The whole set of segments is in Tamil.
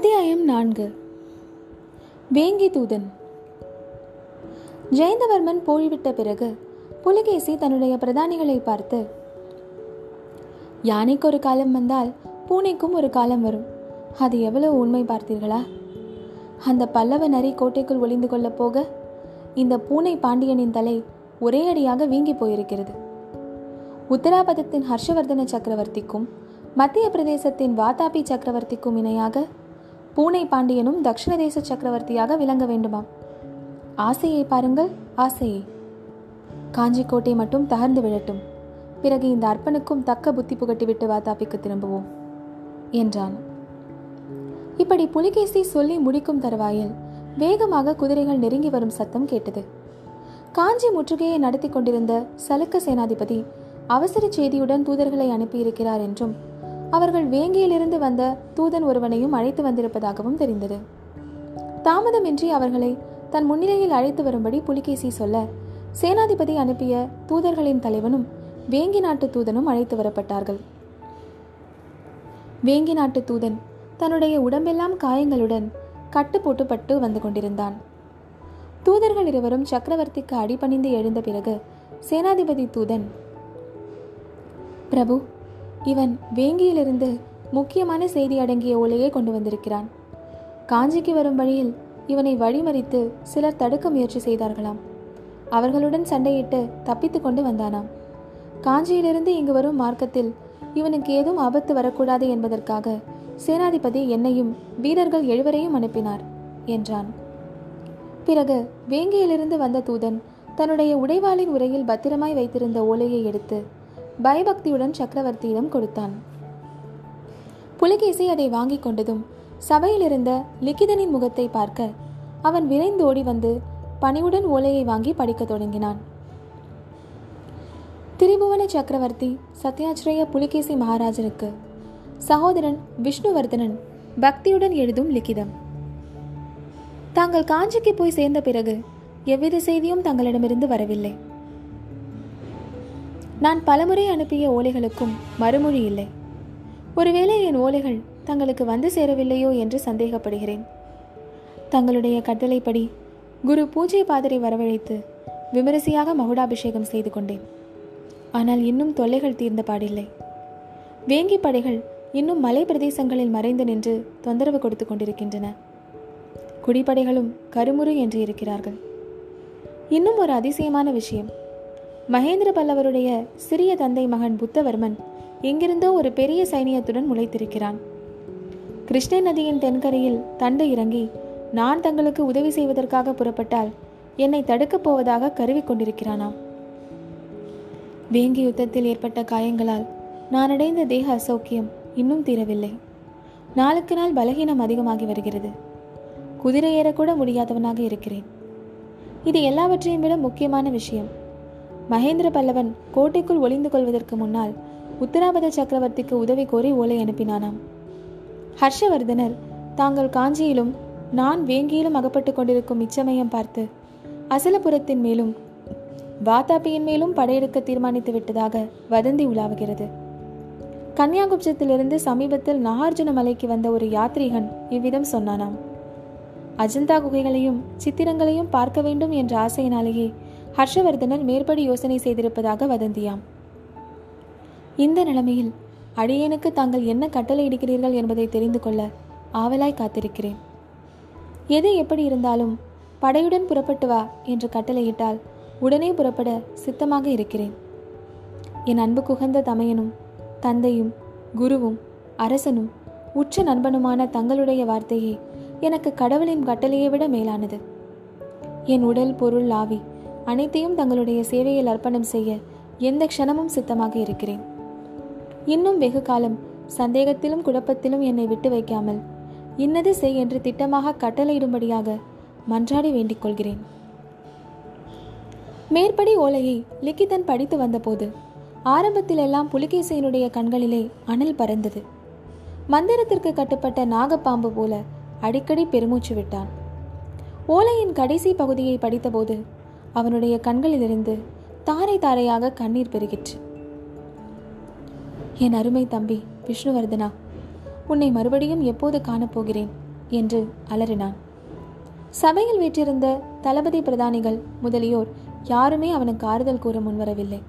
அத்தியாயம் நான்கு. வேங்கி தூதன். ஜெயந்தவர்மன் போய்விட்ட பிறகு புலிகேசி தன்னுடைய பிரதானிகளை பார்த்து யானைக்கு ஒரு காலம் வந்தால் பூனைக்கும் ஒரு காலம் வரும். அது எவ்வளவு உண்மை பார்த்தீர்களா? அந்த பல்லவ நரி கோட்டைக்குள் ஒளிந்து கொள்ளப் போக இந்த பூனை பாண்டியனின் தலை ஒரே அடியாக வீங்கி போயிருக்கிறது. உத்தராபதத்தின் ஹர்ஷவர்தன சக்கரவர்த்திக்கும் மத்திய பிரதேசத்தின் வாதாபி சக்கரவர்த்திக்கும் இணையாக பூனை பாண்டியனும் தக்ஷிண தேச சக்கரவர்த்தியாக விளங்க வேண்டுமாம். ஆசையை பாருங்கள் ஆசையை. காஞ்சி கோட்டை மட்டும் தகர்ந்து விழட்டும். பிறகு இந்த அர்ப்பனுக்கும் தக்க புத்தி புகட்டிவிட்டு வாத்தாப்பிக்கு திரும்புவோம் என்றான். இப்படி புலிகேசி சொல்லி முடிக்கும் தருவாயில் வேகமாக குதிரைகள் நெருங்கி வரும் சத்தம் கேட்டது. காஞ்சி முற்றுகையை நடத்தி கொண்டிருந்த சலுக்க சேனாதிபதி அவசர செய்தியுடன் தூதர்களை அனுப்பியிருக்கிறார் என்றும் அவர்கள் வேங்கியிலிருந்து வந்த தூதன் ஒருவனையும் அழைத்து வந்திருப்பதாகவும் தெரிந்தது. தாமதமின்றி அவர்களை தன் முன்னிலையில் அழைத்து வரும்படி புலிகேசி சொல்ல சேனாதிபதி அனுப்பிய தூதர்களின் தலைவனும் வேங்கி நாட்டு தூதனும் அழைத்து வரப்பட்டார்கள். வேங்கி நாட்டு தூதன் தன்னுடைய உடம்பெல்லாம் காயங்களுடன் கட்டு போட்டுப்பட்டு வந்து கொண்டிருந்தான். தூதர்கள் இருவரும் சக்கரவர்த்திக்கு அடிபணிந்து எழுந்த பிறகு சேனாதிபதி தூதன் பிரபு இவன் வேங்கியிலிருந்து முக்கியமான செய்தி அடங்கிய ஓலையை கொண்டு வந்திருக்கிறான். காஞ்சிக்கு வரும் வழியில் இவனை வழிமறித்து சிலர் தடுக்க முயற்சி செய்தார்களாம். அவர்களுடன் சண்டையிட்டு தப்பித்து கொண்டு வந்தானாம். காஞ்சியிலிருந்து இங்கு வரும் மார்க்கத்தில் இவனுக்கு ஏதும் ஆபத்து வரக்கூடாது என்பதற்காக சேனாதிபதி என்னையும் வீரர்கள் எழுவரையும் அனுப்பினார் என்றான். பிறகு வேங்கியிலிருந்து வந்த தூதன் தன்னுடைய உடைவாளின் உரையில் பத்திரமாய் வைத்திருந்த ஓலையை எடுத்து பயபக்தியுடன் சக்கரவர்த்தியிடம் கொடுத்தான். புலிகேசி அதை வாங்கிக் கொண்டதும் சபையில் இருந்த லிக்கிதனின் முகத்தை பார்க்க அவன் விரைந்து ஓடி வந்து பணிவுடன் ஓலையை வாங்கி படிக்கத் தொடங்கினான். திரிபுவன சக்கரவர்த்தி சத்யாச்சிரய புலிகேசி மகாராஜனுக்கு சகோதரன் விஷ்ணுவர்தனன் பக்தியுடன் எழுதும் லிக்கிதம் தாங்கள் காஞ்சிக்கு போய் சேர்ந்த பிறகு எவ்வித செய்தியும் தங்களிடமிருந்து வரவில்லை. நான் பலமுறை அனுப்பிய ஓலைகளுக்கும் மறுமொழி இல்லை. ஒருவேளை என் ஓலைகள் தங்களுக்கு வந்து சேரவில்லையோ என்று சந்தேகப்படுகிறேன். தங்களுடைய கட்டளைப்படி குரு பூஜை பாதரை வரவழைத்து விமரிசையாக மகுடாபிஷேகம் செய்து கொண்டேன். ஆனால் இன்னும் தொல்லைகள் தீர்ந்த பாடில்லை. வேங்கி படைகள் இன்னும் மலை பிரதேசங்களில் மறைந்து நின்று தொந்தரவு கொடுத்து கொண்டிருக்கின்றன. குடிப்படைகளும் கருமுறு என்று இருக்கிறார்கள். இன்னும் ஒரு அதிசயமான விஷயம். மகேந்திர பல்லவருடைய சிறிய தந்தை மகன் புத்தவர்மன் எங்கிருந்தோ ஒரு பெரிய சைனியத்துடன் முளைத்திருக்கிறான். கிருஷ்ண நதியின் தென்கரையில் தண்டு இறங்கி நான் தங்களுக்கு உதவி செய்வதற்காக புறப்பட்டால் என்னை தடுக்கப் போவதாக கருவி கொண்டிருக்கிறானாம் வேங்கி யுத்தத்தில் ஏற்பட்ட காயங்களால் நான் அடைந்த தேக அசௌக்கியம் இன்னும் தீரவில்லை. நாளுக்கு நாள் பலகீனம் அதிகமாகி வருகிறது. குதிரை ஏறக்கூட முடியாதவனாக இருக்கிறேன். இது எல்லாவற்றையும் விட முக்கியமான விஷயம். மகேந்திர பல்லவன் கோட்டைக்குள் ஒளிந்து கொள்வதற்கு முன்னால் உத்தராபத சக்கரவர்த்திக்கு உதவி கோரி ஓலை அனுப்பினானாம். ஹர்ஷவர்தனர் தாங்கள் காஞ்சியிலும் நான் வேங்கியிலும் அகப்பட்டுக் கொண்டிருக்கும் இச்சமயம் பார்த்து அசலபுரத்தின் மேலும் வாதாபியின் மேலும் படையெடுக்க தீர்மானித்து விட்டதாக வதந்தி உலாவுகிறது. கன்னியாகுப்சத்திலிருந்து சமீபத்தில் நாகார்ஜுன மலைக்கு வந்த ஒரு யாத்ரீகன் இவ்விதம் சொன்னானாம். அஜந்தா குகைகளையும் சித்திரங்களையும் பார்க்க வேண்டும் என்ற ஆசையினாலேயே ஹர்ஷவர்தனன் மேற்படி யோசனை செய்திருப்பதாக வதந்தியாம். இந்த நிலைமையில் அடியேனுக்கு தாங்கள் என்ன கட்டளை இடுகிறீர்கள் என்பதை தெரிந்து கொள்ள ஆவலாய் காத்திருக்கிறேன். எது எப்படி இருந்தாலும் படையுடன் புறப்பட்டு வா என்று கட்டளையிட்டால் உடனே புறப்பட சித்தமாக இருக்கிறேன். என் அன்பு குகந்த தமையனும் தந்தையும் குருவும் அரசனும் உற்ற நண்பனுமான தங்களுடைய வார்த்தையே எனக்கு கடவுளின் கட்டளையை விட மேலானது. என் உடல் பொருள் ஆவி அனைத்தையும் தங்களுடைய சேவையில் அர்ப்பணம் செய்ய எந்த க்ஷணமும் சித்தமாக இருக்கிறேன். இன்னும் வெகு காலம் சந்தேகத்திலும் குழப்பத்திலும் என்னை விட்டு வைக்காமல் இன்னது செய் என்று திட்டமாக கட்டளையிடும்படியாக மன்றாடி வேண்டிக் கொள்கிறேன். மேற்படி ஓலையை லிக்கிதன் படித்து வந்தபோது ஆரம்பத்திலெல்லாம் புலிகேசையினுடைய கண்களிலே அனல் பறந்தது. மந்திரத்திற்கு கட்டுப்பட்ட நாகப்பாம்பு போல அடிக்கடி பெருமூச்சு விட்டான். ஓலையின் கடைசி பகுதியை படித்தபோது அவனுடைய கண்களிலிருந்து தாரை தாரையாக கண்ணீர் பெருகிற்று. என் அருமை தம்பி விஷ்ணுவர்தனா உன்னை மறுபடியும் எப்போது காணப்போகிறேன் என்று அலறினான். சபையில் வீற்றிருந்த தளபதி பிரதானிகள் முதலியோர் யாருமே அவனுக்கு ஆறுதல் கூற முன்வரவில்லை.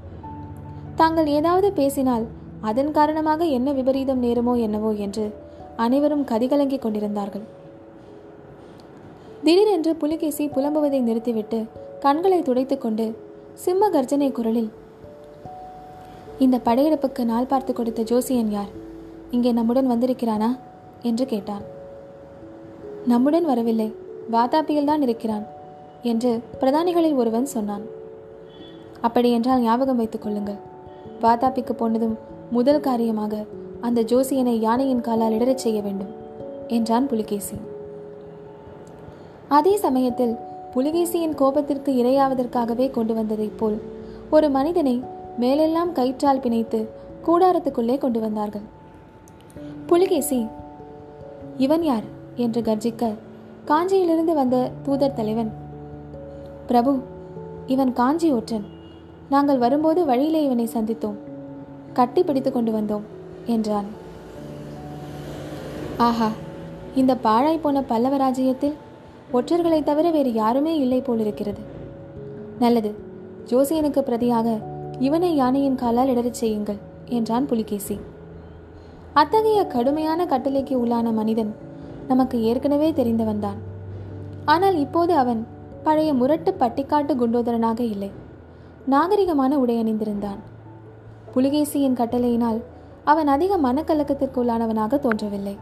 தாங்கள் ஏதாவது பேசினால் அதன் காரணமாக என்ன விபரீதம் நேருமோ என்னவோ என்று அனைவரும் கதிகலங்கிக் கொண்டிருந்தார்கள். திடீரென்று புலிகேசி புலம்புவதை நிறுத்திவிட்டு கண்களை துடைத்துக்கொண்டு சிம்ம கர்ஜனை குரலில் இந்த படையெடுப்புக்கு நாள் பார்த்து கொடுத்த ஜோசியன் யார்? இங்கே நம்முடன் வந்திருக்கிறானா? என்று கேட்டான். நம்முடன் வரவில்லை. வாதாபியில் தான் இருக்கிறான் என்று பிரதானிகளில் ஒருவன் சொன்னான். அப்படியென்றால் ஞாபகம் வைத்துக் கொள்ளுங்கள். வாதாபிக்கு போனதும் முதல் காரியமாக அந்த ஜோசியனை யானையின் காலால் இடரச் செய்ய வேண்டும் என்றான் புலிகேசி. அதே சமயத்தில் புலிகேசியின் கோபத்திற்கு இரையாவதற்காகவே கொண்டு வந்ததைப் போல் ஒரு மனிதனை மேலெல்லாம் கயிற்றால் பிணைத்து கூடாரத்துக்குள்ளே கொண்டு வந்தார்கள். புலிகேசி இவன் யார்? என்று கர்ஜிக்க காஞ்சியிலிருந்து வந்த தூதர் தலைவன் பிரபு இவன் காஞ்சி ஒற்றன். நாங்கள் வரும்போது வழியிலே இவனை சந்தித்தோம். கட்டி பிடித்து கொண்டு வந்தோம் என்றான். ஆஹா இந்த பாழாய் போன பல்லவ ராஜ்யத்தில் ஒற்றர்களைத் தவிர வேறு யாருமே இல்லை போலிருக்கிறது. நல்லது ஜோசியனுக்கு பிரதியாக இவனை யானையின் காலால் இடரச் செய்யுங்கள் என்றான் புலிகேசி. அத்தகைய கடுமையான கட்டளைக்கு உள்ளான மனிதன் நமக்கு ஏற்கனவே தெரிந்தவன்தான் ஆனால் இப்போது அவன் பழைய முரட்டு பட்டிக்காட்டு குண்டோதரனாக இல்லை. நாகரிகமான உடை அணிந்திருந்தான். புலிகேசியின் கட்டளையினால் அவன் அதிக மனக்கலக்கத்திற்குள்ளானவனாக தோன்றவில்லை.